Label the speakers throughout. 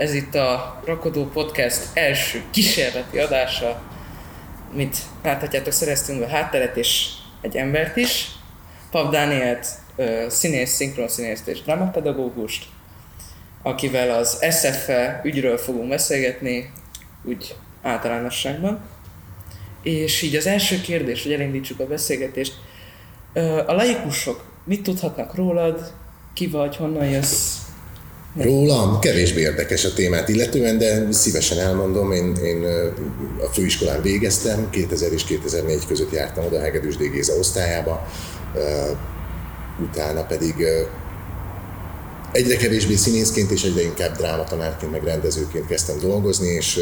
Speaker 1: Ez itt a Rakodó Podcast első kísérleti adása, mint láthatjátok, szereztünk be hátteret és egy embert is. Pap Dánielt, színész, szinkronszínészt és drámapedagógust, akivel az SFE ügyről fogunk beszélgetni, úgy általánosságban. És így az első kérdés, hogy elindítsuk a beszélgetést. A laikusok mit tudhatnak rólad, ki vagy, honnan jössz,
Speaker 2: Rólam kevésbé érdekes a témát illetően, de szívesen elmondom, én, én a főiskolán végeztem, 2000 és 2004 között jártam oda a Hegedűs D. Géza osztályába, utána pedig egyre kevésbé színészként és egyre inkább drámatanárként, meg rendezőként kezdtem dolgozni, és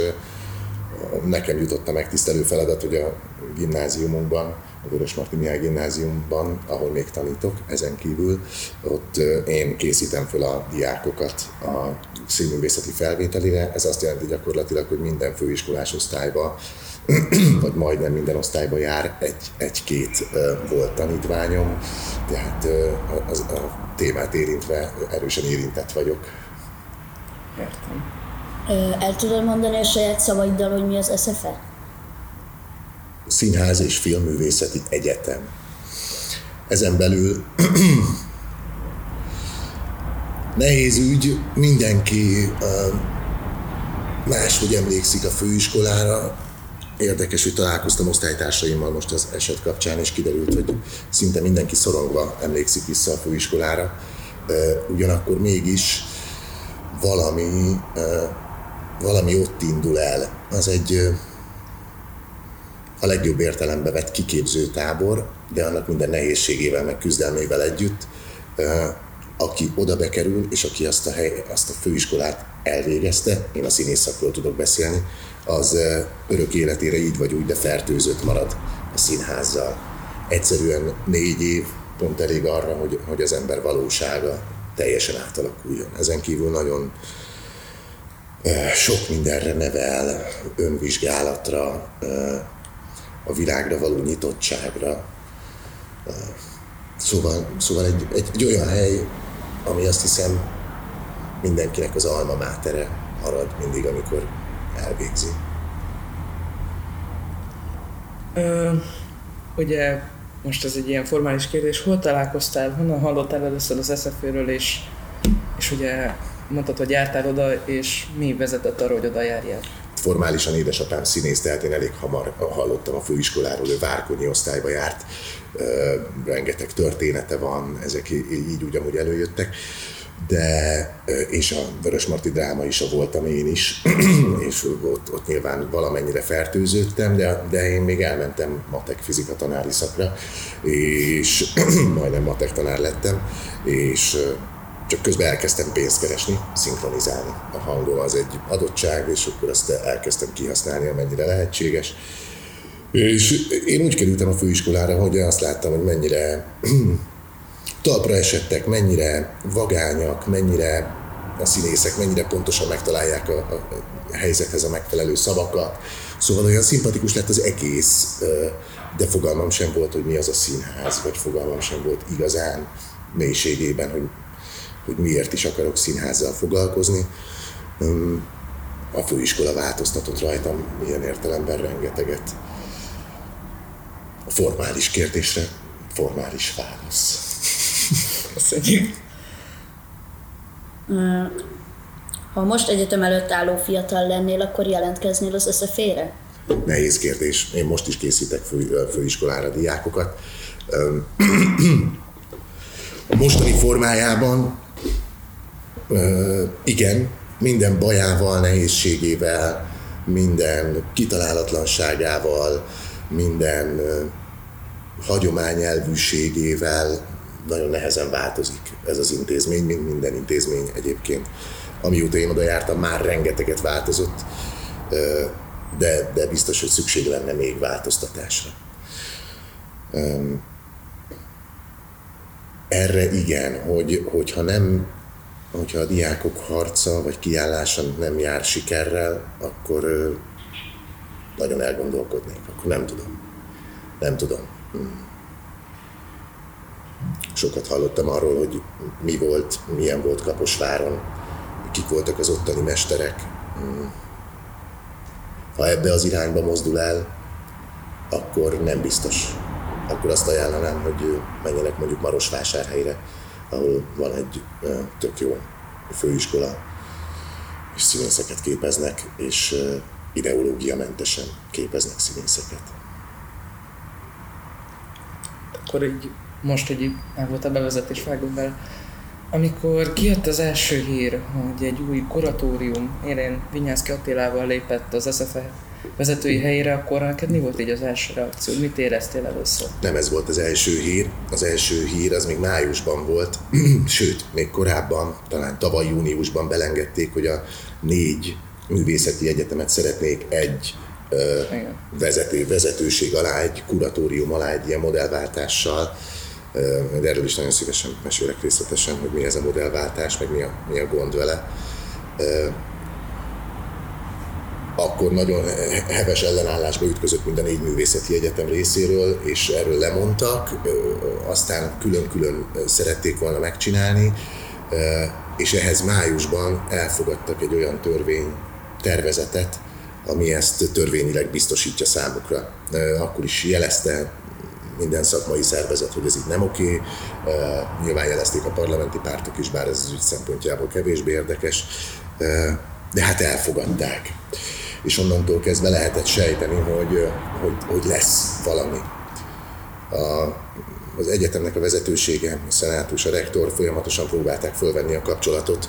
Speaker 2: nekem jutott a megtisztelő feladat, hogy a gimnáziumunkban a Vörös Marti Mihály gimnáziumban, ahol még tanítok, ezen kívül ott én készítem fel a diákokat a színművészeti felvételire. Ez azt jelenti gyakorlatilag, hogy minden főiskolás osztályba vagy majdnem minden osztályba jár egy, egy-két volt tanítványom, tehát az, a témát érintve erősen érintett vagyok.
Speaker 1: Értem.
Speaker 3: El tudod mondani a saját szavaiddal, hogy mi az SFE?
Speaker 2: Színház és Filmművészeti Egyetem. Ezen belül nehéz ügy, mindenki máshogy emlékszik a főiskolára. Érdekes, hogy találkoztam osztálytársaimmal most az eset kapcsán, és kiderült, hogy szinte mindenki szorongva emlékszik vissza a főiskolára. Ugyanakkor mégis valami, valami ott indul el. Az egy a legjobb értelembe vett kiképző tábor, de annak minden nehézségével, meg küzdelmével együtt, aki oda bekerül, és aki azt a, hely, azt a főiskolát elvégezte, én a színészakról tudok beszélni, az örök életére így vagy úgy, de fertőzött marad a színházzal. Egyszerűen négy év pont elég arra, hogy, hogy az ember valósága teljesen átalakuljon. Ezen kívül nagyon sok mindenre nevel, önvizsgálatra, a világra való nyitottságra. Szóval, szóval egy, egy, egy olyan hely, ami azt hiszem mindenkinek az alma mátere marad mindig, amikor elvégzi.
Speaker 1: Ö, ugye most ez egy ilyen formális kérdés, hol találkoztál, honnan hallottál először az SZF-ről, és, és ugye mondtad, hogy jártál oda, és mi vezetett arra, hogy oda járjál?
Speaker 2: Formálisan édesapám színész, tehát én elég hamar hallottam a főiskoláról, ő Várkonyi osztályba járt, rengeteg története van, ezek így úgy amúgy előjöttek. De és a Vörös Marti dráma is a voltam én is, és ott, ott nyilván valamennyire fertőződtem, de, de én még elmentem matek fizika tanári szakra, és majdnem matek tanár lettem, és csak közben elkezdtem pénzt keresni, szinkronizálni. A hangom az egy adottság, és akkor azt elkezdtem kihasználni, amennyire lehetséges. És én úgy kerültem a főiskolára, hogy azt láttam, hogy mennyire talpra esettek, mennyire vagányak, mennyire a színészek mennyire pontosan megtalálják a, a helyzethez a megfelelő szavakat. Szóval olyan szimpatikus lett az egész, de fogalmam sem volt, hogy mi az a színház, vagy fogalmam sem volt igazán mélységében, hogy hogy miért is akarok színházzal foglalkozni. A főiskola változtatott rajtam ilyen értelemben rengeteget. A formális kérdésre formális válasz.
Speaker 1: Köszönjük.
Speaker 3: Ha most egyetem előtt álló fiatal lennél, akkor jelentkeznél az összefére?
Speaker 2: Nehéz kérdés. Én most is készítek fő, főiskolára diákokat. A mostani formájában igen, minden bajával, nehézségével, minden kitalálatlanságával, minden hagyományelvűségével nagyon nehezen változik ez az intézmény, mint minden intézmény egyébként. Amióta én oda jártam, már rengeteget változott, de, de biztos, hogy szükség lenne még változtatásra. Erre igen, hogy, hogyha nem hogyha a diákok harca vagy kiállása nem jár sikerrel, akkor nagyon elgondolkodnék. Akkor nem tudom. Nem tudom. Hmm. Sokat hallottam arról, hogy mi volt, milyen volt Kaposváron, kik voltak az ottani mesterek. Hmm. Ha ebbe az irányba mozdul el, akkor nem biztos. Akkor azt ajánlanám, hogy menjenek mondjuk Marosvásárhelyre, ahol van egy tök jó főiskola, és színészeket képeznek, és ideológiamentesen képeznek színészeket.
Speaker 1: Akkor így most, hogy meg volt a bevezetés, bele. Amikor kijött az első hír, hogy egy új kuratórium élén Vinyászki Attilával lépett az SFE vezetői helyére, akkor neked mi volt így az első reakció? Mit éreztél először?
Speaker 2: Nem ez volt az első hír. Az első hír az még májusban volt, sőt, még korábban, talán tavaly júniusban belengedték, hogy a négy művészeti egyetemet szeretnék egy Igen. vezető, vezetőség alá, egy kuratórium alá, egy ilyen modellváltással. De erről is nagyon szívesen mesélek részletesen, hogy mi ez a modellváltás, meg mi a, mi a gond vele akkor nagyon heves ellenállásba ütközött mind a négy művészeti egyetem részéről, és erről lemondtak, aztán külön-külön szerették volna megcsinálni, és ehhez májusban elfogadtak egy olyan törvény tervezetet, ami ezt törvényileg biztosítja számukra. Akkor is jelezte minden szakmai szervezet, hogy ez így nem oké. Nyilván jelezték a parlamenti pártok is, bár ez az ügy szempontjából kevésbé érdekes, de hát elfogadták és onnantól kezdve lehetett sejteni, hogy, hogy, hogy lesz valami. A, az egyetemnek a vezetősége, a szenátus, a rektor folyamatosan próbálták fölvenni a kapcsolatot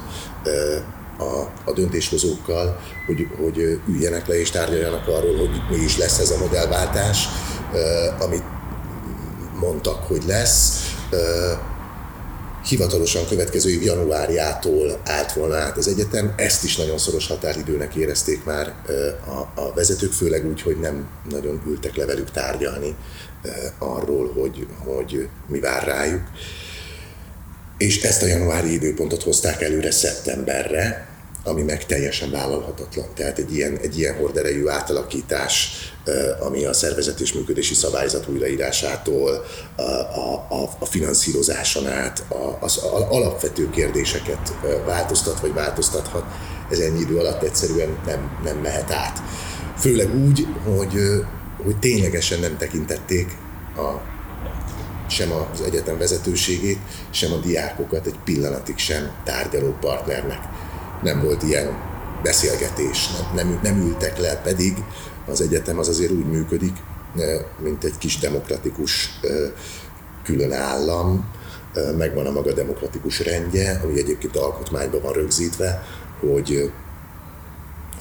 Speaker 2: a, a döntéshozókkal, hogy, hogy üljenek le és tárgyaljanak arról, hogy mi is lesz ez a modellváltás, amit mondtak, hogy lesz hivatalosan következő év januárjától állt volna át az egyetem. Ezt is nagyon szoros határidőnek érezték már a, a vezetők, főleg úgy, hogy nem nagyon ültek le velük tárgyalni arról, hogy, hogy mi vár rájuk. És ezt a januári időpontot hozták előre szeptemberre, ami meg teljesen vállalhatatlan. Tehát egy ilyen, egy ilyen horderejű átalakítás, ami a szervezet és működési szabályzat újraírásától, a, a, a finanszírozáson át, az alapvető kérdéseket változtat vagy változtathat, ez ennyi idő alatt egyszerűen nem, nem mehet át. Főleg úgy, hogy, hogy ténylegesen nem tekintették a, sem az egyetem vezetőségét, sem a diákokat egy pillanatig sem tárgyaló partnernek nem volt ilyen beszélgetés, nem, nem, nem ültek le, pedig az egyetem az azért úgy működik, mint egy kis demokratikus külön állam, megvan a maga demokratikus rendje, ami egyébként alkotmányban van rögzítve, hogy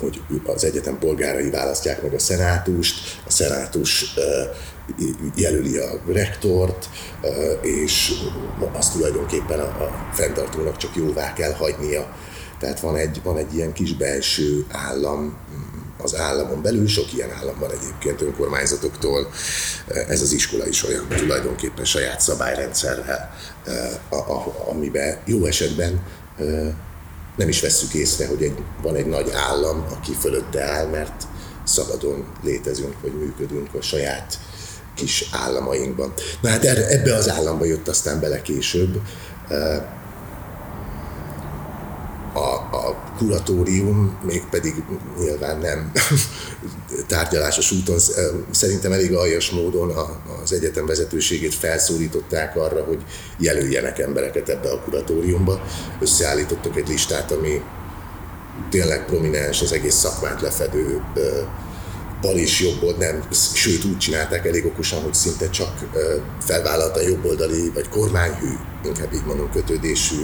Speaker 2: hogy az egyetem polgárai választják meg a szenátust, a szenátus jelöli a rektort, és azt tulajdonképpen a, a fenntartónak csak jóvá kell hagynia. Tehát van egy, van egy ilyen kis belső állam az államon belül, sok ilyen állam van egyébként önkormányzatoktól, ez az iskola is olyan tulajdonképpen saját szabályrendszerrel, amiben jó esetben nem is vesszük észre, hogy egy, van egy nagy állam, aki fölötte áll, mert szabadon létezünk, vagy működünk a saját kis államainkban. Na hát ebbe az államba jött aztán bele később, a, a kuratórium mégpedig nyilván nem tárgyalásos úton, szerintem elég aljas módon az egyetem vezetőségét felszólították arra, hogy jelöljenek embereket ebbe a kuratóriumba. Összeállítottak egy listát, ami tényleg prominens, az egész szakmát lefedő bal és jobb nem, sőt úgy csinálták elég okosan, hogy szinte csak felvállalta jobboldali vagy kormányhű, inkább így mondom kötődésű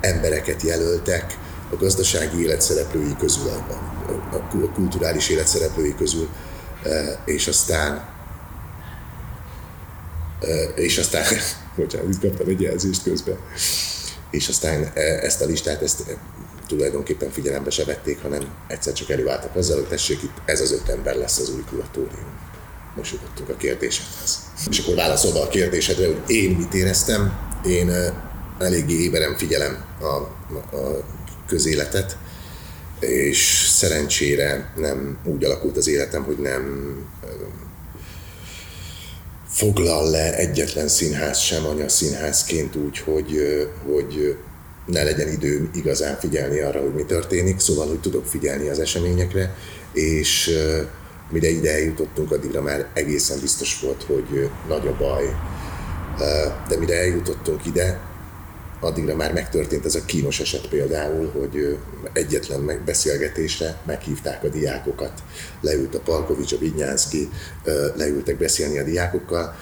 Speaker 2: embereket jelöltek a gazdasági élet szereplői közül, a, a, a kulturális élet szereplői közül, e, és aztán e, és aztán, bocsánat, itt kaptam egy jelzést közben, és aztán e, ezt a listát, ezt tulajdonképpen figyelembe se vették, hanem egyszer csak előálltak azzal, hogy tessék, itt ez az öt ember lesz az új kuratórium. Most jutottunk a kérdésedhez. És akkor válaszolva a kérdésedre, hogy én mit éreztem, én eléggé éberen figyelem a, a közéletet, és szerencsére nem úgy alakult az életem, hogy nem foglal le egyetlen színház sem anya színházként úgy, hogy, hogy ne legyen időm igazán figyelni arra, hogy mi történik, szóval, hogy tudok figyelni az eseményekre, és mire ide eljutottunk, addigra már egészen biztos volt, hogy nagy a baj. De mire eljutottunk ide, addigra már megtörtént ez a kínos eset például, hogy egyetlen megbeszélgetésre meghívták a diákokat. Leült a Palkovics, a Vinyánszki, leültek beszélni a diákokkal.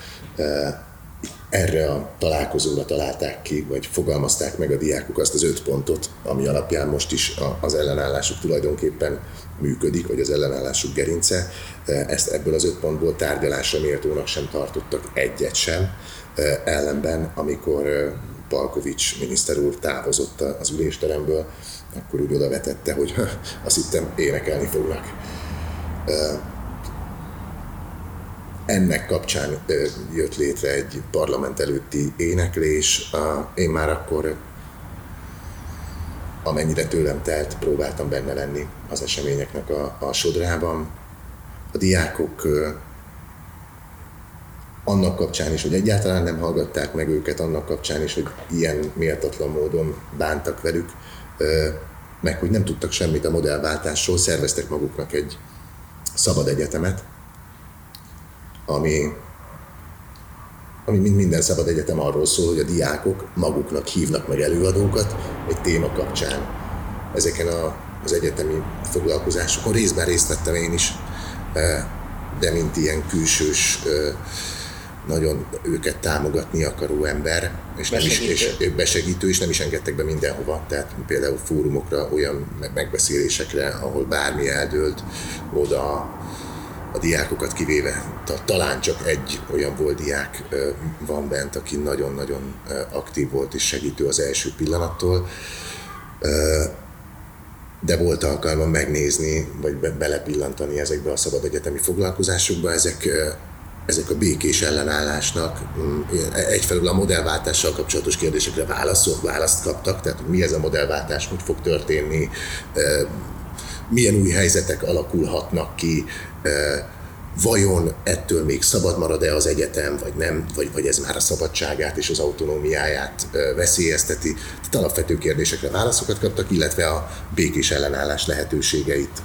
Speaker 2: Erre a találkozóra találták ki, vagy fogalmazták meg a diákok azt az öt pontot, ami alapján most is az ellenállásuk tulajdonképpen működik, vagy az ellenállásuk gerince. Ezt ebből az öt pontból tárgyalásra méltónak sem tartottak egyet sem. Ellenben, amikor Palkovics miniszter úr távozott az ülésteremből, akkor úgy oda vetette, hogy azt hittem énekelni fognak. Ennek kapcsán jött létre egy parlament előtti éneklés. Én már akkor amennyire tőlem telt, próbáltam benne lenni az eseményeknek a, a sodrában. A diákok annak kapcsán is, hogy egyáltalán nem hallgatták meg őket, annak kapcsán is, hogy ilyen méltatlan módon bántak velük, meg hogy nem tudtak semmit a modellváltásról, szerveztek maguknak egy szabad egyetemet, ami, ami mint minden szabad egyetem arról szól, hogy a diákok maguknak hívnak meg előadókat egy téma kapcsán. Ezeken a, az egyetemi foglalkozásokon részben részt vettem én is, de mint ilyen külsős nagyon őket támogatni akaró ember, és nem is, és besegítő, és nem is engedtek be mindenhova. Tehát például fórumokra, olyan megbeszélésekre, ahol bármi eldőlt, oda a diákokat kivéve, talán csak egy olyan volt diák van bent, aki nagyon-nagyon aktív volt és segítő az első pillanattól, de volt alkalmam megnézni, vagy belepillantani ezekbe a szabad egyetemi foglalkozásokba, ezek ezek a békés ellenállásnak mm, egyfelől a modellváltással kapcsolatos kérdésekre válaszol, választ kaptak, tehát mi ez a modellváltás, hogy fog történni, milyen új helyzetek alakulhatnak ki, vajon ettől még szabad marad-e az egyetem, vagy nem, vagy, vagy ez már a szabadságát és az autonómiáját veszélyezteti. Tehát alapvető kérdésekre válaszokat kaptak, illetve a békés ellenállás lehetőségeit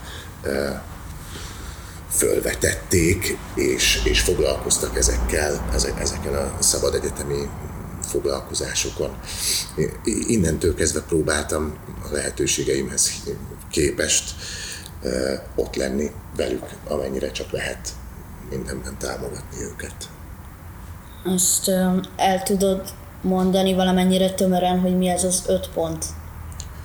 Speaker 2: fölvetették, és, és foglalkoztak ezekkel, ezek, ezeken a szabad egyetemi foglalkozásokon. Innentől kezdve próbáltam a lehetőségeimhez képest ott lenni velük, amennyire csak lehet mindenben támogatni őket.
Speaker 3: Azt el tudod mondani valamennyire tömören, hogy mi ez az öt pont?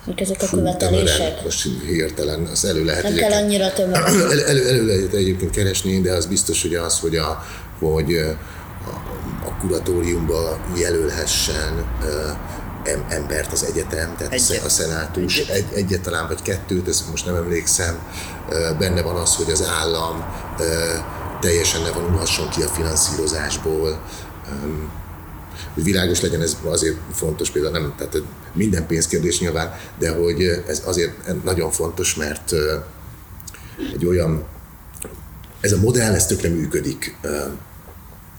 Speaker 3: Mik ezek a Fú, követelések?
Speaker 2: most hirtelen, az elő lehet.
Speaker 3: Nem kell annyira tömören.
Speaker 2: Elő, elő, elő lehet egyébként keresni, de az biztos, hogy az, hogy a, hogy a, a kuratóriumba jelölhessen embert az egyetem, tehát Egyet. a szenátus, Egyet. egy, egyet talán vagy kettőt, ezt most nem emlékszem, benne van az, hogy az állam teljesen ne vonulhasson ki a finanszírozásból, hogy világos legyen, ez azért fontos például, nem, tehát minden pénzkérdés nyilván, de hogy ez azért nagyon fontos, mert egy olyan, ez a modell, ez tökre működik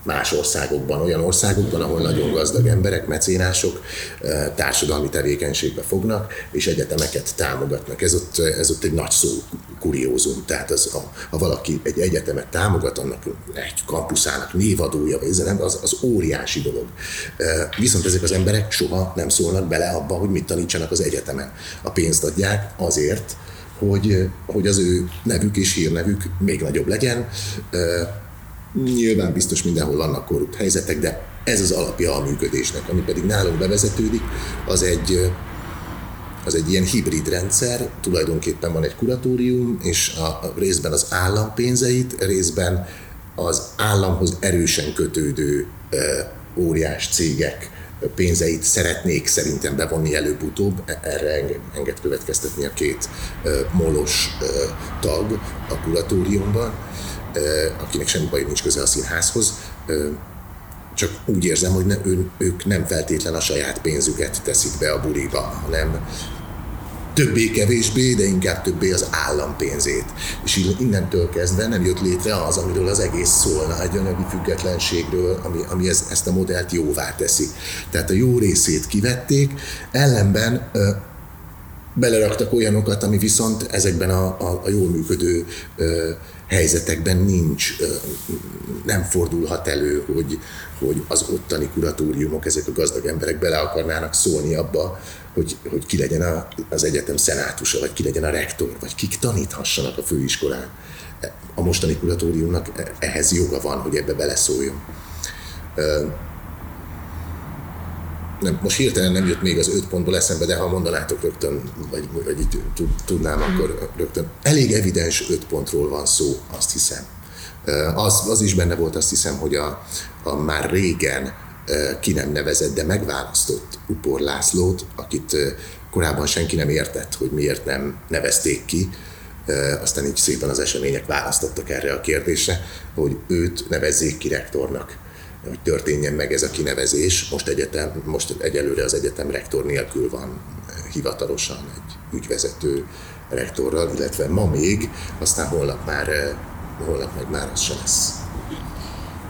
Speaker 2: más országokban, olyan országokban, ahol nagyon gazdag emberek, mecénások társadalmi tevékenységbe fognak, és egyetemeket támogatnak. Ez ott, ez ott egy nagy szó kuriózum. Tehát az, a, ha valaki egy egyetemet támogat, annak egy kampuszának névadója, vagy ez az, az óriási dolog. Viszont ezek az emberek soha nem szólnak bele abba, hogy mit tanítsanak az egyetemen. A pénzt adják azért, hogy, hogy az ő nevük és hírnevük még nagyobb legyen, Nyilván biztos mindenhol vannak korrupt helyzetek, de ez az alapja a működésnek, ami pedig nálunk bevezetődik, az egy, az egy ilyen hibrid rendszer, tulajdonképpen van egy kuratórium, és a, részben az állam pénzeit, részben az államhoz erősen kötődő óriás cégek pénzeit szeretnék szerintem bevonni előbb-utóbb, e, erre enged, enged következtetni a két molos tag a kuratóriumban akinek semmi baj nincs köze a színházhoz, csak úgy érzem, hogy ne, ő, ők nem feltétlen a saját pénzüket teszik be a buliba, hanem többé-kevésbé, de inkább többé az állam pénzét. És innentől kezdve nem jött létre az, amiről az egész szólna, egy anyagi függetlenségről, ami, ami ez, ezt a modellt jóvá teszi. Tehát a jó részét kivették, ellenben beleraktak olyanokat, ami viszont ezekben a, a, a jól működő ö, helyzetekben nincs, ö, nem fordulhat elő, hogy, hogy az ottani kuratóriumok, ezek a gazdag emberek bele akarnának szólni abba, hogy, hogy ki legyen a, az egyetem szenátusa, vagy ki legyen a rektor, vagy kik taníthassanak a főiskolán. A mostani kuratóriumnak ehhez joga van, hogy ebbe beleszóljon nem, most hirtelen nem jött még az öt pontból eszembe, de ha mondanátok rögtön, vagy, vagy így tudnám, mm. akkor rögtön. Elég evidens öt pontról van szó, azt hiszem. Az, az is benne volt, azt hiszem, hogy a, a már régen ki nem nevezett, de megválasztott Upor Lászlót, akit korábban senki nem értett, hogy miért nem nevezték ki, aztán így szépen az események választottak erre a kérdésre, hogy őt nevezzék ki rektornak hogy történjen meg ez a kinevezés. Most, egyetem, most egyelőre az egyetem rektor nélkül van hivatalosan egy ügyvezető rektorral, illetve ma még, aztán holnap már, holnap meg már az se lesz.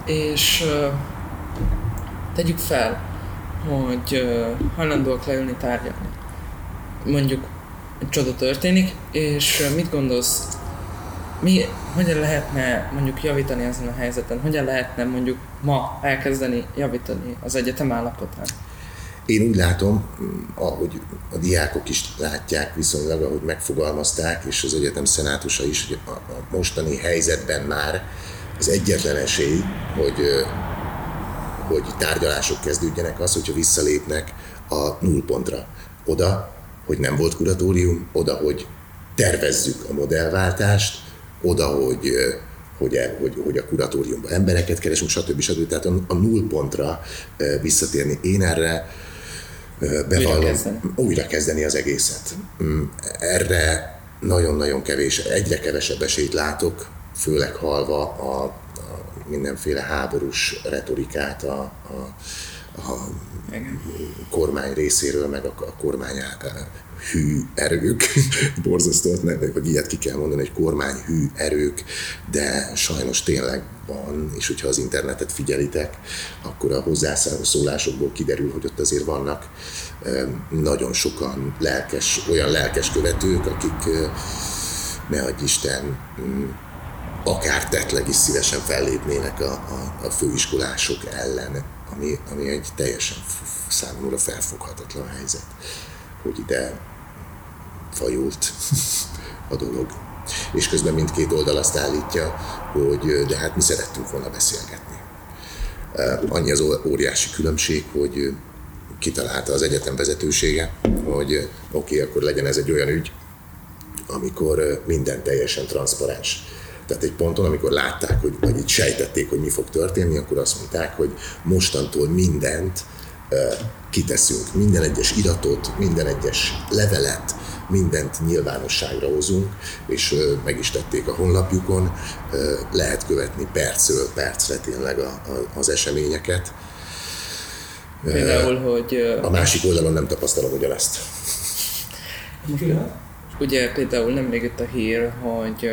Speaker 1: És uh, tegyük fel, hogy hajlandóak leülni tárgyalni. Mondjuk csoda történik, és mit gondolsz, mi, hogyan lehetne mondjuk javítani ezen a helyzeten? Hogyan lehetne mondjuk ma elkezdeni javítani az egyetem állapotán?
Speaker 2: Én úgy látom, ahogy a diákok is látják viszonylag, ahogy megfogalmazták, és az egyetem szenátusa is, hogy a mostani helyzetben már az egyetlen esély, hogy, hogy tárgyalások kezdődjenek az, hogyha visszalépnek a nullpontra. Oda, hogy nem volt kuratórium, oda, hogy tervezzük a modellváltást, oda, hogy, hogy, hogy, hogy a kuratóriumban embereket keresünk, stb. stb. Tehát a, a null pontra visszatérni. Én erre bevallom, újra kezdeni. újra kezdeni az egészet. Mm, erre nagyon-nagyon kevés, egyre kevesebb esélyt látok, főleg halva a, a mindenféle háborús retorikát a, a, a kormány részéről, meg a, a kormány hű erők, borzasztó, vagy ilyet ki kell mondani, hogy kormány hű erők, de sajnos tényleg van, és hogyha az internetet figyelitek, akkor a hozzászólásokból kiderül, hogy ott azért vannak nagyon sokan lelkes, olyan lelkes követők, akik ne adj Isten, akár tetleg is szívesen fellépnének a, a, a főiskolások ellen, ami, ami egy teljesen számomra felfoghatatlan helyzet, hogy ide fajult a dolog. És közben mindkét oldal azt állítja, hogy de hát mi szerettünk volna beszélgetni. Annyi az óriási különbség, hogy kitalálta az egyetem vezetősége, hogy oké, okay, akkor legyen ez egy olyan ügy, amikor minden teljesen transzparens. Tehát egy ponton, amikor látták, hogy, vagy így sejtették, hogy mi fog történni, akkor azt mondták, hogy mostantól mindent kiteszünk, minden egyes iratot, minden egyes levelet, mindent nyilvánosságra hozunk, és meg is tették a honlapjukon, lehet követni percről percre tényleg a, a, az eseményeket.
Speaker 1: Például, hogy...
Speaker 2: A másik oldalon nem tapasztalom ugyanezt.
Speaker 1: Ugye például nemrég itt a hír, hogy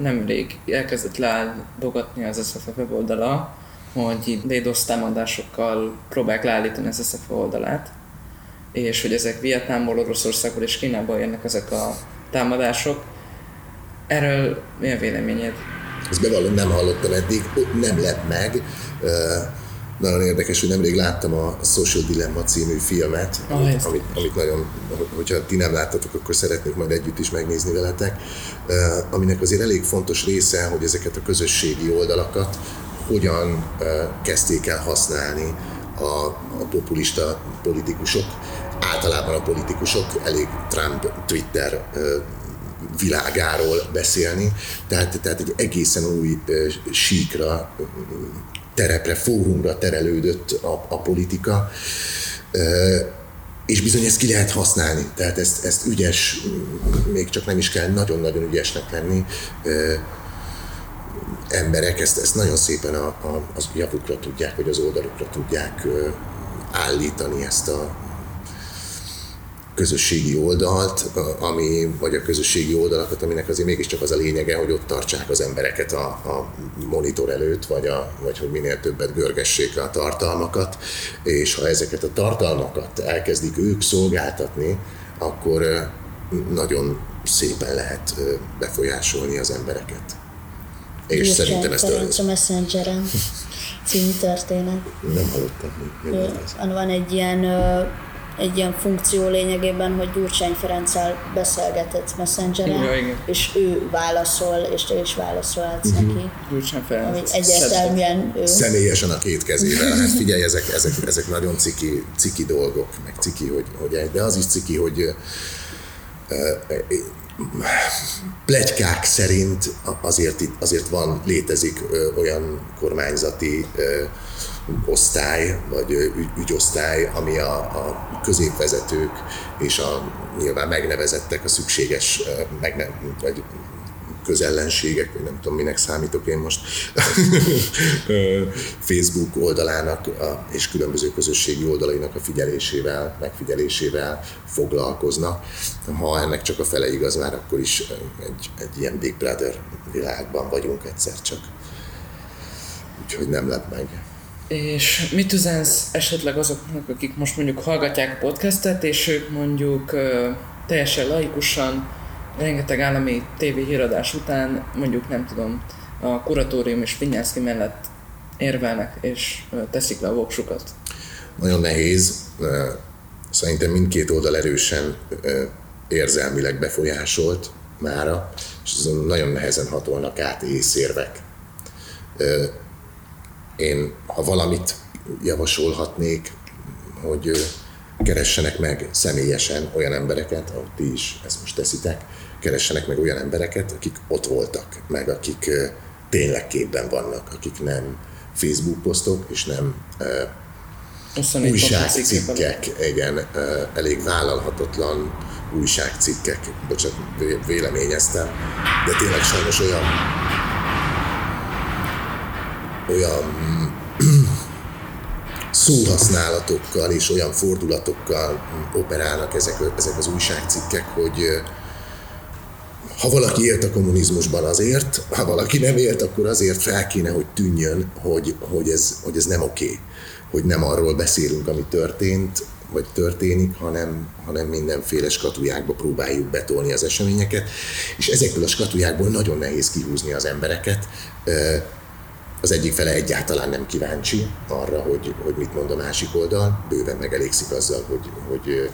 Speaker 1: nemrég elkezdett leáldogatni az SZF weboldala, hogy DDoS támadásokkal próbálják leállítani az SZF oldalát, és hogy ezek Vietnámból, Oroszországból és Kínából jönnek ezek a támadások. Erről mi a véleményed?
Speaker 2: Ezt bevallom, nem hallottam eddig, nem lett meg. Nagyon érdekes, hogy nemrég láttam a Social Dilemma című filmet, amit, amit, amit nagyon, hogyha ti nem láttatok, akkor szeretnék majd együtt is megnézni veletek, aminek azért elég fontos része, hogy ezeket a közösségi oldalakat hogyan kezdték el használni a, a populista politikusok, általában a politikusok elég Trump Twitter világáról beszélni, tehát, tehát egy egészen új síkra, terepre, fórumra terelődött a, a politika, és bizony ezt ki lehet használni, tehát ezt, ezt ügyes, még csak nem is kell nagyon-nagyon ügyesnek lenni, emberek ezt, ezt nagyon szépen a, a, az javukra tudják, vagy az oldalukra tudják állítani ezt a közösségi oldalt, ami, vagy a közösségi oldalakat, aminek azért mégiscsak az a lényege, hogy ott tartsák az embereket a, a monitor előtt, vagy, a, vagy hogy minél többet görgessék a tartalmakat, és ha ezeket a tartalmakat elkezdik ők szolgáltatni, akkor nagyon szépen lehet befolyásolni az embereket.
Speaker 3: És Gyurcsány szerintem ezt a Messengeren című történet.
Speaker 2: Nem hallottam.
Speaker 3: Mi, van egy ilyen egy ilyen funkció lényegében, hogy Gyurcsány Ferenccel beszélgetett Messengeren, ja, és ő válaszol, és te is válaszolhatsz uh-huh. neki.
Speaker 1: Gyurcsány Ferenc. Ami
Speaker 3: egyértelműen ő.
Speaker 2: Személyesen a két kezével. Hát figyelj, ezek, ezek, ezek nagyon ciki, ciki dolgok, meg ciki, hogy, hogy, de az is ciki, hogy plegykák szerint azért, azért van, létezik olyan kormányzati osztály, vagy ügy, ügyosztály, ami a, a középvezetők és a nyilván megnevezettek a szükséges, meg vagy közellenségek, vagy nem tudom, minek számítok én most, Facebook oldalának a, és különböző közösségi oldalainak a figyelésével, megfigyelésével foglalkoznak. Ha ennek csak a fele igaz már, akkor is egy, egy ilyen Big Brother világban vagyunk egyszer csak. Úgyhogy nem lep meg.
Speaker 1: És mit üzensz esetleg azoknak, akik most mondjuk hallgatják a podcastet, és ők mondjuk teljesen laikusan rengeteg állami tévéhíradás után mondjuk nem tudom, a kuratórium és Vinyászki mellett érvelnek és teszik le a voksukat.
Speaker 2: Nagyon nehéz. Szerintem mindkét oldal erősen érzelmileg befolyásolt mára, és azon nagyon nehezen hatolnak át észérvek. Én, ha valamit javasolhatnék, hogy keressenek meg személyesen olyan embereket, ahogy ti is ezt most teszitek, keressenek meg olyan embereket, akik ott voltak, meg akik tényleg képben vannak, akik nem Facebook posztok, és nem uh, újságcikkek, igen, elég vállalhatatlan újságcikkek, bocsánat, véleményeztem, de tényleg sajnos olyan olyan szóhasználatokkal és olyan fordulatokkal operálnak ezek, ezek az újságcikkek, hogy ha valaki élt a kommunizmusban azért, ha valaki nem élt, akkor azért fel kéne, hogy tűnjön, hogy, hogy, ez, hogy ez nem oké. Hogy nem arról beszélünk, ami történt, vagy történik, hanem, hanem mindenféle skatujákba próbáljuk betolni az eseményeket, és ezekből a skatujákból nagyon nehéz kihúzni az embereket. Az egyik fele egyáltalán nem kíváncsi arra, hogy, hogy mit mond a másik oldal, bőven megelégszik azzal, hogy, hogy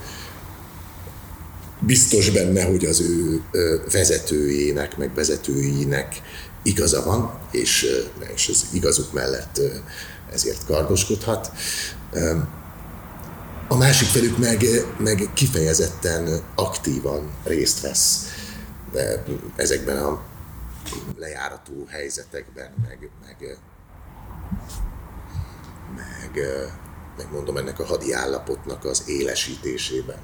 Speaker 2: biztos benne, hogy az ő vezetőjének, meg vezetőinek igaza van, és, és az igazuk mellett ezért kardoskodhat. A másik felük meg, meg kifejezetten aktívan részt vesz ezekben a lejárató helyzetekben, meg, meg, meg, meg mondom ennek a hadi állapotnak az élesítésében.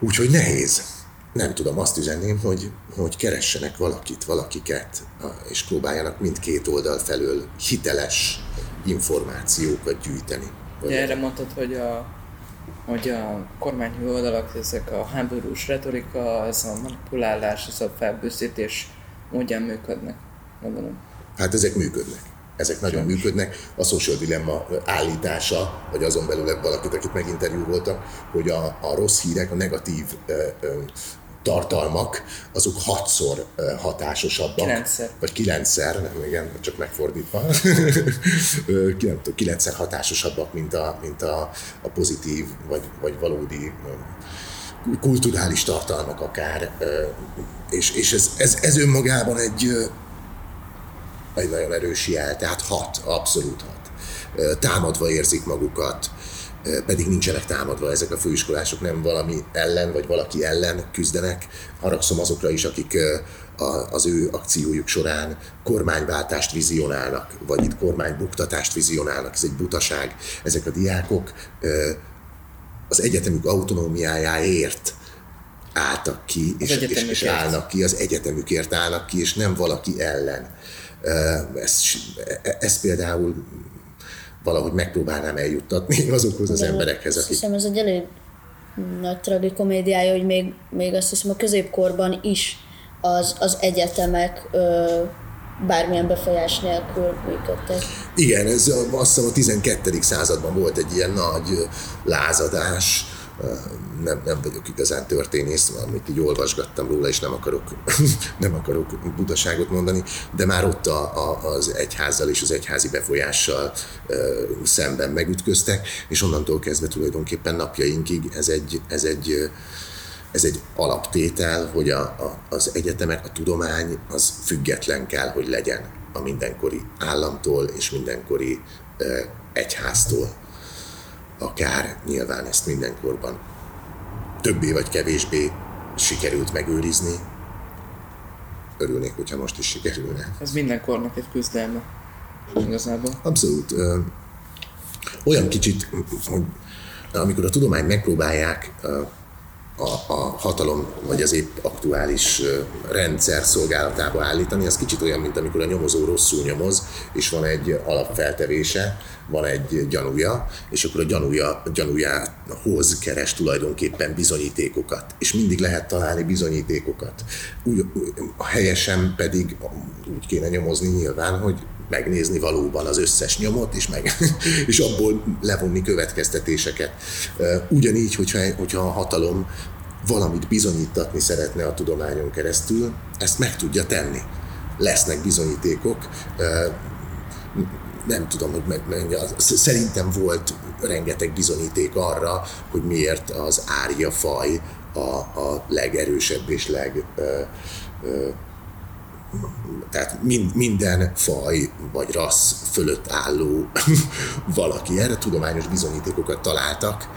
Speaker 2: Úgyhogy nehéz. Nem tudom, azt üzenném, hogy, hogy keressenek valakit, valakiket, és próbáljanak mindkét oldal felől hiteles információkat gyűjteni.
Speaker 1: Vagy erre mondtad, hogy a, hogy a kormányhű oldalak, ezek a háborús retorika, ez a manipulálás, ez a felbőszítés módján működnek, gondolom.
Speaker 2: Hát ezek működnek ezek nagyon működnek. A social dilemma állítása, vagy azon belül valakit, akit meginterjúvoltak, hogy a, a rossz hírek, a negatív ö, ö, tartalmak, azok hatszor hatásosabbak.
Speaker 1: Kilencszer.
Speaker 2: Vagy kilencszer, nem, igen, csak megfordítva. kilencszer hatásosabbak, mint a, mint a, a pozitív, vagy, vagy valódi kulturális tartalmak akár. És, és ez, ez, ez önmagában egy, egy nagyon erős jel, tehát hat, abszolút hat. Támadva érzik magukat, pedig nincsenek támadva ezek a főiskolások, nem valami ellen, vagy valaki ellen küzdenek. Haragszom azokra is, akik az ő akciójuk során kormányváltást vizionálnak, vagy itt kormánybuktatást vizionálnak, ez egy butaság. Ezek a diákok az egyetemük autonómiájáért álltak ki, és, és, és állnak ki, az egyetemükért állnak ki, és nem valaki ellen. Ezt, ezt például valahogy megpróbálnám eljuttatni azokhoz az emberekhez,
Speaker 3: akik... Hiszem ez egy elég nagy tragikomédiája, hogy még, még azt hiszem a középkorban is az, az egyetemek ö, bármilyen befolyás nélkül működtek.
Speaker 2: Igen, ez azt hiszem a 12. században volt egy ilyen nagy lázadás, nem, nem vagyok igazán történész, amit így olvasgattam róla, és nem akarok, nem akarok butaságot mondani, de már ott a, a, az egyházzal és az egyházi befolyással szemben megütköztek, és onnantól kezdve tulajdonképpen napjainkig ez egy, ez egy ez egy alaptétel, hogy a, a, az egyetemek, a tudomány az független kell, hogy legyen a mindenkori államtól és mindenkori ö, egyháztól akár nyilván ezt mindenkorban többé vagy kevésbé sikerült megőrizni. Örülnék, hogyha most is sikerülne.
Speaker 1: Ez mindenkornak egy küzdelme. Igazából.
Speaker 2: Abszolút. Olyan kicsit, hogy amikor a tudományt megpróbálják a, a hatalom, vagy az épp aktuális rendszer szolgálatába állítani, az kicsit olyan, mint amikor a nyomozó rosszul nyomoz, és van egy alapfeltevése, van egy gyanúja, és akkor a gyanúja, gyanújához keres tulajdonképpen bizonyítékokat, és mindig lehet találni bizonyítékokat. Úgy, helyesen pedig úgy kéne nyomozni nyilván, hogy megnézni valóban az összes nyomot, és, meg, és abból levonni következtetéseket. Ugyanígy, hogyha, hogyha a hatalom valamit bizonyítatni szeretne a tudományon keresztül, ezt meg tudja tenni. Lesznek bizonyítékok, nem tudom, hogy meg, meg, szerintem volt rengeteg bizonyíték arra, hogy miért az árja faj a, a legerősebb és leg ö, ö, tehát mind, minden faj vagy rassz fölött álló valaki. Erre tudományos bizonyítékokat találtak.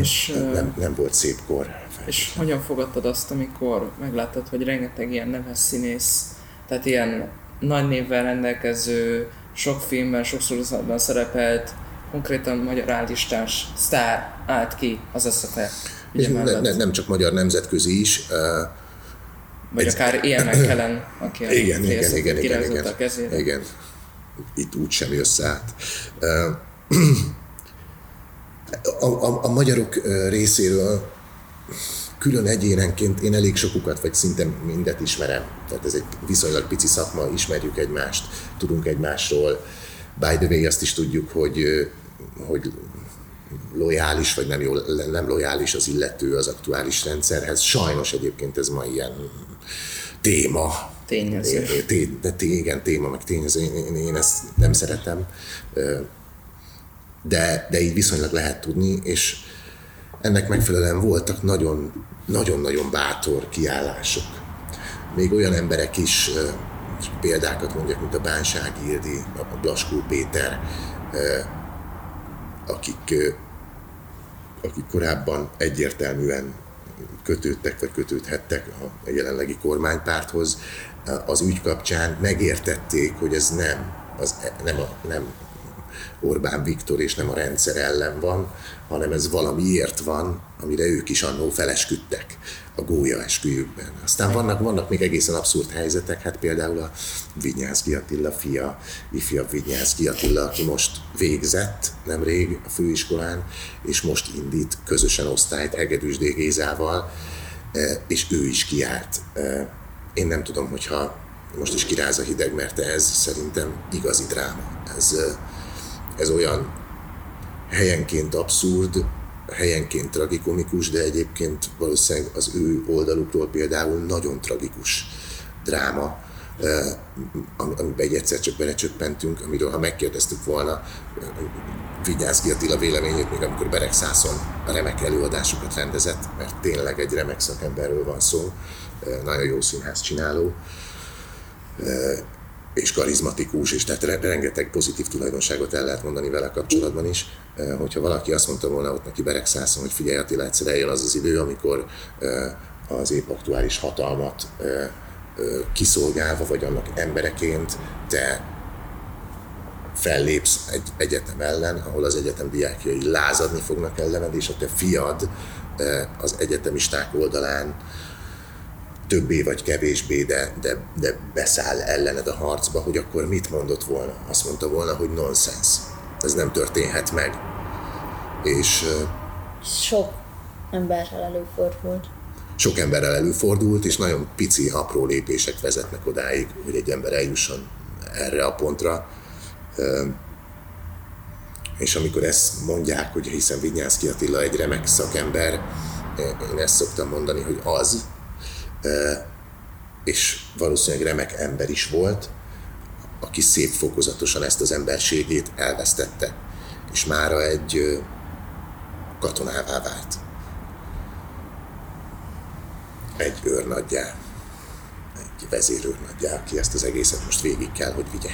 Speaker 2: És, nem, nem volt szép kor.
Speaker 1: És hogyan fogadtad azt, amikor megláttad, hogy rengeteg ilyen neves színész, tehát ilyen nagy névvel rendelkező, sok filmben, sok sorozatban szerepelt, konkrétan magyar állistás sztár állt ki az SZFE.
Speaker 2: Ne, ne, nem csak magyar, nemzetközi is. Uh,
Speaker 1: vagy egy, akár ilyen Kellen, aki
Speaker 2: a igen, igen, igen, igen, igen, a kezére. Igen, itt úgy sem jössz át. A, a, a magyarok részéről külön egyénenként én elég sokukat, vagy szinte mindet ismerem. Tehát ez egy viszonylag pici szakma, ismerjük egymást, tudunk egymásról. By the way, azt is tudjuk, hogy, hogy lojális, vagy nem, jól, nem lojális az illető az aktuális rendszerhez. Sajnos egyébként ez ma ilyen téma.
Speaker 1: Tényező.
Speaker 2: Té, de té, igen, téma, meg tényező. Én, én, én ezt nem szeretem. De, de így viszonylag lehet tudni, és ennek megfelelően voltak nagyon, nagyon-nagyon bátor kiállások. Még olyan emberek is, példákat mondjak, mint a Bánság Ildi, a Blaskó Péter, akik, akik korábban egyértelműen kötődtek vagy kötődhettek a jelenlegi kormánypárthoz, az ügy kapcsán megértették, hogy ez nem, az, nem, a, nem Orbán Viktor és nem a rendszer ellen van, hanem ez valamiért van, amire ők is annó felesküdtek a gólya esküjükben. Aztán vannak, vannak még egészen abszurd helyzetek, hát például a Vinyászki Attila fia, ifjabb Vinyászki Attila, aki most végzett nemrég a főiskolán, és most indít közösen osztályt Egedűs. Gézával, e, és ő is kiállt. E, én nem tudom, hogyha most is kiráz a hideg, mert ez szerintem igazi dráma. Ez, e, ez olyan helyenként abszurd, helyenként tragikomikus, de egyébként valószínűleg az ő oldalukról például nagyon tragikus dráma, amiben egy egyszer csak belecsöppentünk, amiről ha megkérdeztük volna Vigyázki Attila véleményét, még amikor Beregszászon remek előadásokat rendezett, mert tényleg egy remek szakemberről van szó, nagyon jó színház csináló, és karizmatikus, és tehát rengeteg pozitív tulajdonságot el lehet mondani vele kapcsolatban is. Hogyha valaki azt mondta volna ott neki Beregszászon, hogy figyelj Attila, egyszer eljön az az idő, amikor az épp aktuális hatalmat kiszolgálva, vagy annak embereként te fellépsz egy egyetem ellen, ahol az egyetem diákjai lázadni fognak ellened, és a te fiad az egyetemisták oldalán többé vagy kevésbé, de, de, de beszáll ellened a harcba, hogy akkor mit mondott volna? Azt mondta volna, hogy nonsens. Ez nem történhet meg. És
Speaker 3: Sok emberrel előfordult.
Speaker 2: Sok emberrel előfordult, és nagyon pici, apró lépések vezetnek odáig, hogy egy ember eljusson erre a pontra. És amikor ezt mondják, hogy hiszen Vinyánszki Attila egy remek szakember, én ezt szoktam mondani, hogy az, és valószínűleg remek ember is volt, aki szép fokozatosan ezt az emberségét elvesztette, és mára egy katonává vált. Egy őrnaggyá, egy vezérőrnaggyá, aki ezt az egészet most végig kell, hogy vigye.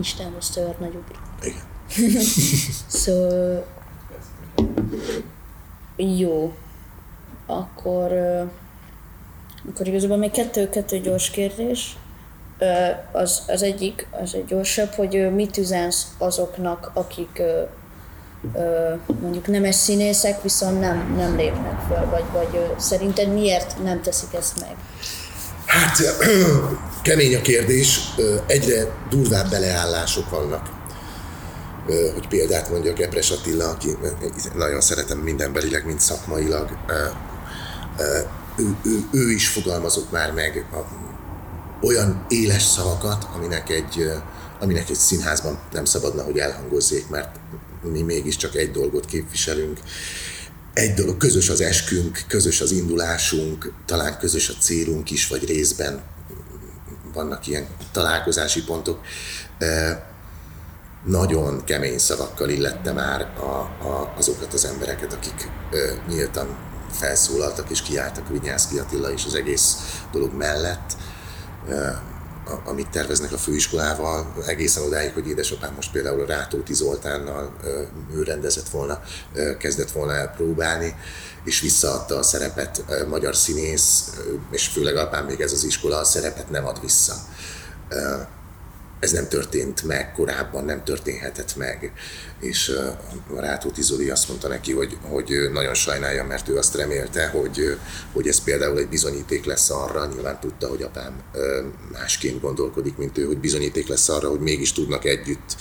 Speaker 3: Isten hozta őrnagyuk.
Speaker 2: Igen.
Speaker 3: szóval jó. Akkor, akkor igazából még kettő-kettő gyors kérdés. Az, az egyik, az egy gyorsabb, hogy mit üzensz azoknak, akik mondjuk nemes színészek, viszont nem, nem lépnek fel, vagy, vagy szerinted miért nem teszik ezt meg?
Speaker 2: Hát kemény a kérdés, egyre durvább beleállások vannak. Hogy példát mondjak, Epres Attila, aki nagyon szeretem mindenbelileg, mint szakmailag, ő, ő, ő is fogalmazott már meg a, olyan éles szavakat, aminek egy, aminek egy színházban nem szabadna, hogy elhangozzék, mert mi mégiscsak egy dolgot képviselünk. Egy dolog, közös az eskünk, közös az indulásunk, talán közös a célunk is, vagy részben vannak ilyen találkozási pontok. Nagyon kemény szavakkal illette már a, a, azokat az embereket, akik nyíltan felszólaltak és kiálltak Vinyászki Attila és az egész dolog mellett amit terveznek a főiskolával, egészen odáig, hogy édesapám most például a Rátóti Zoltánnal ő rendezett volna, kezdett volna el próbálni, és visszaadta a szerepet magyar színész, és főleg apám még ez az iskola a szerepet nem ad vissza ez nem történt meg korábban, nem történhetett meg. És a Rátóti Zoli azt mondta neki, hogy, hogy nagyon sajnálja, mert ő azt remélte, hogy, hogy ez például egy bizonyíték lesz arra, nyilván tudta, hogy apám másként gondolkodik, mint ő, hogy bizonyíték lesz arra, hogy mégis tudnak együtt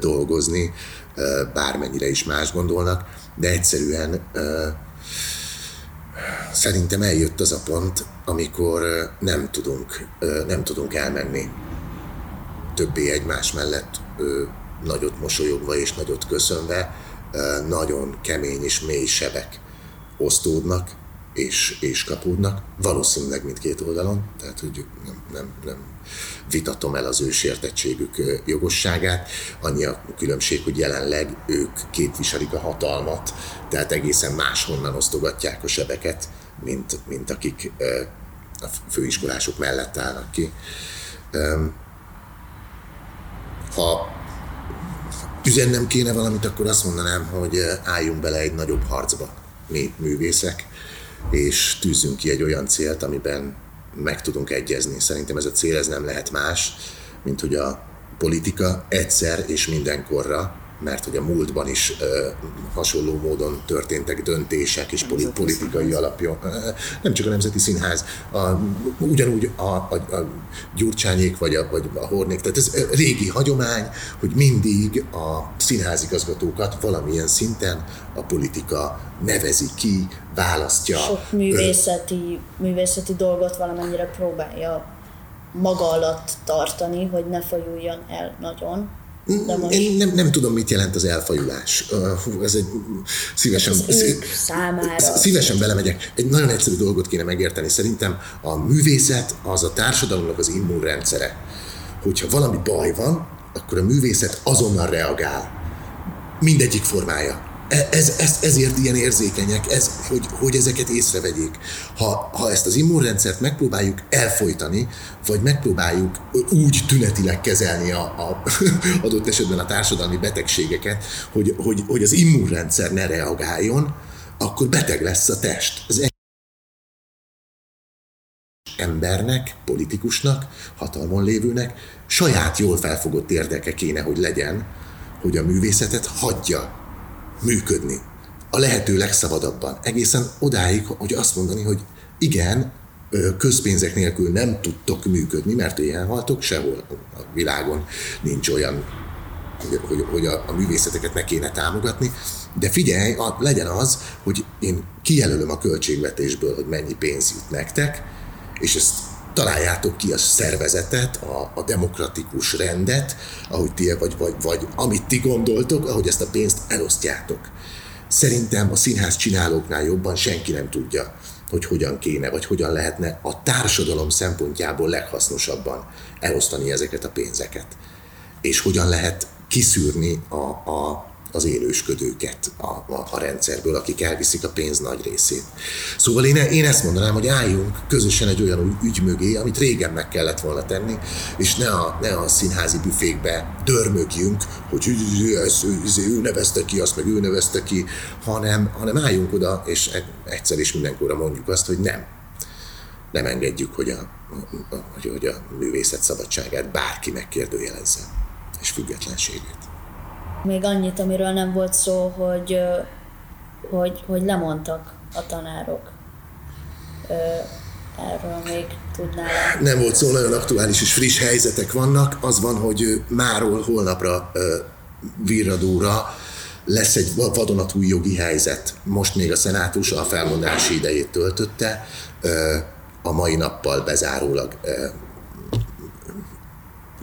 Speaker 2: dolgozni, bármennyire is más gondolnak, de egyszerűen szerintem eljött az a pont, amikor nem tudunk, nem tudunk elmenni többé egymás mellett ö, nagyot mosolyogva és nagyot köszönve, ö, nagyon kemény és mély sebek osztódnak és, és kapódnak, valószínűleg mindkét oldalon, tehát hogy nem, nem, nem vitatom el az ő sértettségük jogosságát, annyi a különbség, hogy jelenleg ők képviselik a hatalmat, tehát egészen máshonnan osztogatják a sebeket, mint, mint akik a főiskolások mellett állnak ki ha üzennem kéne valamit, akkor azt mondanám, hogy eh, álljunk bele egy nagyobb harcba, mi művészek, és tűzzünk ki egy olyan célt, amiben meg tudunk egyezni. Szerintem ez a cél ez nem lehet más, mint hogy a politika egyszer és mindenkorra mert hogy a múltban is uh, hasonló módon történtek döntések és nemzeti politikai színház. alapjon. Uh, nem csak a Nemzeti Színház, a, ugyanúgy a, a, a Gyurcsányék vagy a, vagy a Hornék, tehát ez régi hagyomány, hogy mindig a színházigazgatókat valamilyen szinten a politika nevezi ki, választja.
Speaker 3: Sok művészeti, művészeti dolgot valamennyire próbálja maga alatt tartani, hogy ne fajuljon el nagyon
Speaker 2: most... Én nem, nem tudom, mit jelent az elfajulás. Hú, ez egy szívesen,
Speaker 3: ez számára.
Speaker 2: szívesen belemegyek. Egy nagyon egyszerű dolgot kéne megérteni. Szerintem a művészet az a társadalomnak az immunrendszere. Hogyha valami baj van, akkor a művészet azonnal reagál. Mindegyik formája ez, ez, ezért ilyen érzékenyek, ez, hogy, hogy ezeket észrevegyék. Ha, ha ezt az immunrendszert megpróbáljuk elfolytani, vagy megpróbáljuk úgy tünetileg kezelni a, a adott esetben a társadalmi betegségeket, hogy, hogy, hogy az immunrendszer ne reagáljon, akkor beteg lesz a test. Az embernek, politikusnak, hatalmon lévőnek saját jól felfogott érdeke kéne, hogy legyen, hogy a művészetet hagyja működni. A lehető legszabadabban. Egészen odáig, hogy azt mondani, hogy igen, közpénzek nélkül nem tudtok működni, mert éhen haltok, sehol a világon nincs olyan hogy, hogy, hogy a, a művészeteket ne kéne támogatni, de figyelj, a, legyen az, hogy én kijelölöm a költségvetésből, hogy mennyi pénz jut nektek, és ezt találjátok ki a szervezetet, a, a demokratikus rendet, ahogy ti, vagy, vagy, vagy amit ti gondoltok, ahogy ezt a pénzt elosztjátok. Szerintem a színház csinálóknál jobban senki nem tudja, hogy hogyan kéne, vagy hogyan lehetne a társadalom szempontjából leghasznosabban elosztani ezeket a pénzeket. És hogyan lehet kiszűrni a, a, az élősködőket a, a, a rendszerből, akik elviszik a pénz nagy részét. Szóval én, én ezt mondanám, hogy álljunk közösen egy olyan ügy mögé, amit régen meg kellett volna tenni, és ne a, ne a színházi büfékbe dörmögjünk, hogy ez, ez, ő nevezte ki, azt meg ő nevezte ki, hanem, hanem álljunk oda, és e- egyszer is mindenkorra mondjuk azt, hogy nem. Nem engedjük, hogy a, hogy, hogy a művészet szabadságát bárki megkérdőjelezze, és függetlenségét.
Speaker 3: Még annyit, amiről nem volt szó, hogy, hogy, hogy lemondtak a tanárok. Erről még tudnál.
Speaker 2: Nem volt szó, nagyon aktuális és friss helyzetek vannak. Az van, hogy máról holnapra virradóra lesz egy vadonatúj jogi helyzet. Most még a szenátus a felmondási idejét töltötte, a mai nappal bezárólag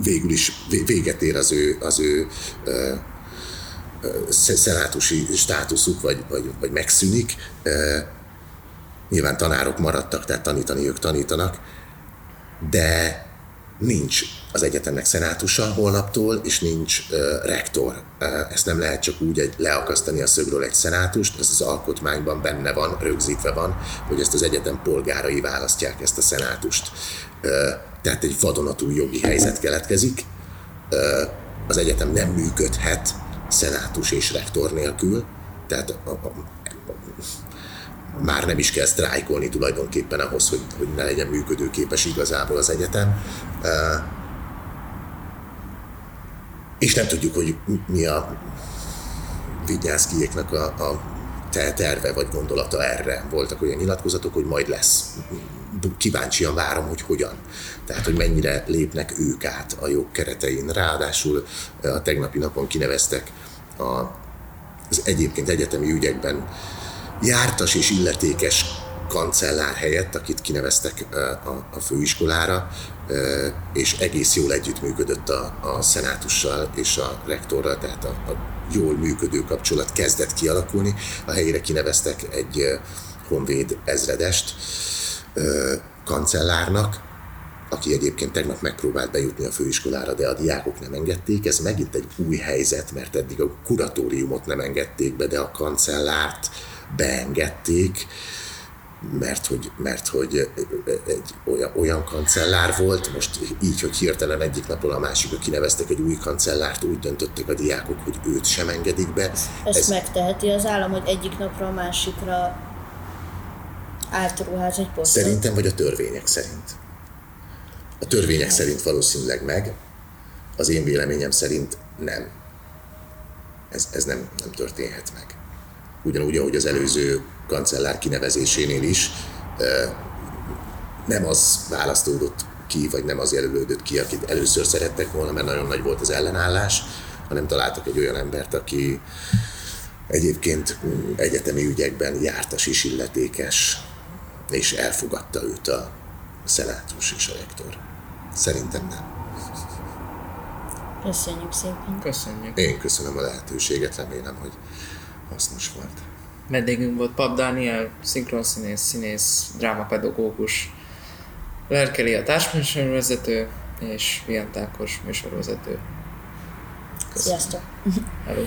Speaker 2: végül is véget ér az ő, az ő szenátusi státuszuk, vagy, vagy, vagy megszűnik. Nyilván tanárok maradtak, tehát tanítani ők tanítanak, de nincs az egyetemnek szenátusa holnaptól, és nincs rektor. Uh, ezt nem lehet csak úgy egy, leakasztani a szögről egy szenátust, ez az alkotmányban benne van, rögzítve van, hogy ezt az egyetem polgárai választják ezt a szenátust. Tehát egy vadonatúj jogi helyzet keletkezik, az egyetem nem működhet szenátus és rektor nélkül, tehát a, a, a, már nem is kell sztrájkolni tulajdonképpen ahhoz, hogy, hogy ne legyen működőképes igazából az egyetem. És nem tudjuk, hogy mi a Vigyászkijéknak a, a terve vagy gondolata erre. Voltak olyan nyilatkozatok, hogy majd lesz. Kíváncsian várom, hogy hogyan. Tehát, hogy mennyire lépnek ők át a jog keretein. Ráadásul a tegnapi napon kineveztek a, az egyébként egyetemi ügyekben jártas és illetékes kancellár helyett, akit kineveztek a, a főiskolára, és egész jól együttműködött a, a szenátussal és a rektorral, tehát a, a jól működő kapcsolat kezdett kialakulni. A helyére kineveztek egy honvéd ezredest kancellárnak, aki egyébként tegnap megpróbált bejutni a főiskolára, de a diákok nem engedték. Ez megint egy új helyzet, mert eddig a kuratóriumot nem engedték be, de a kancellárt beengedték, mert hogy, mert hogy egy olyan, olyan kancellár volt, most így, hogy hirtelen egyik napról a másikra kineveztek egy új kancellárt, úgy döntöttek a diákok, hogy őt sem engedik be.
Speaker 3: Ezt Ez megteheti az állam, hogy egyik napra a másikra átruház egy posztot?
Speaker 2: Szerintem, vagy a törvények szerint. A törvények szerint valószínűleg meg, az én véleményem szerint nem. Ez, ez nem, nem történhet meg. Ugyanúgy, ahogy az előző kancellár kinevezésénél is nem az választódott ki, vagy nem az jelölődött ki, akit először szerettek volna, mert nagyon nagy volt az ellenállás, hanem találtak egy olyan embert, aki egyébként egyetemi ügyekben jártas is illetékes, és elfogadta őt a szenátus és a rektor. Szerintem nem.
Speaker 3: Köszönjük szépen.
Speaker 1: Köszönjük.
Speaker 2: Én köszönöm a lehetőséget, remélem, hogy hasznos volt.
Speaker 1: Vendégünk volt Pap Dániel, szinkronszínész, színész, drámapedagógus, Lerkeli a társműsorvezető, és Vian Tákos műsorvezető.
Speaker 3: Köszönöm. Sziasztok!
Speaker 1: Hello.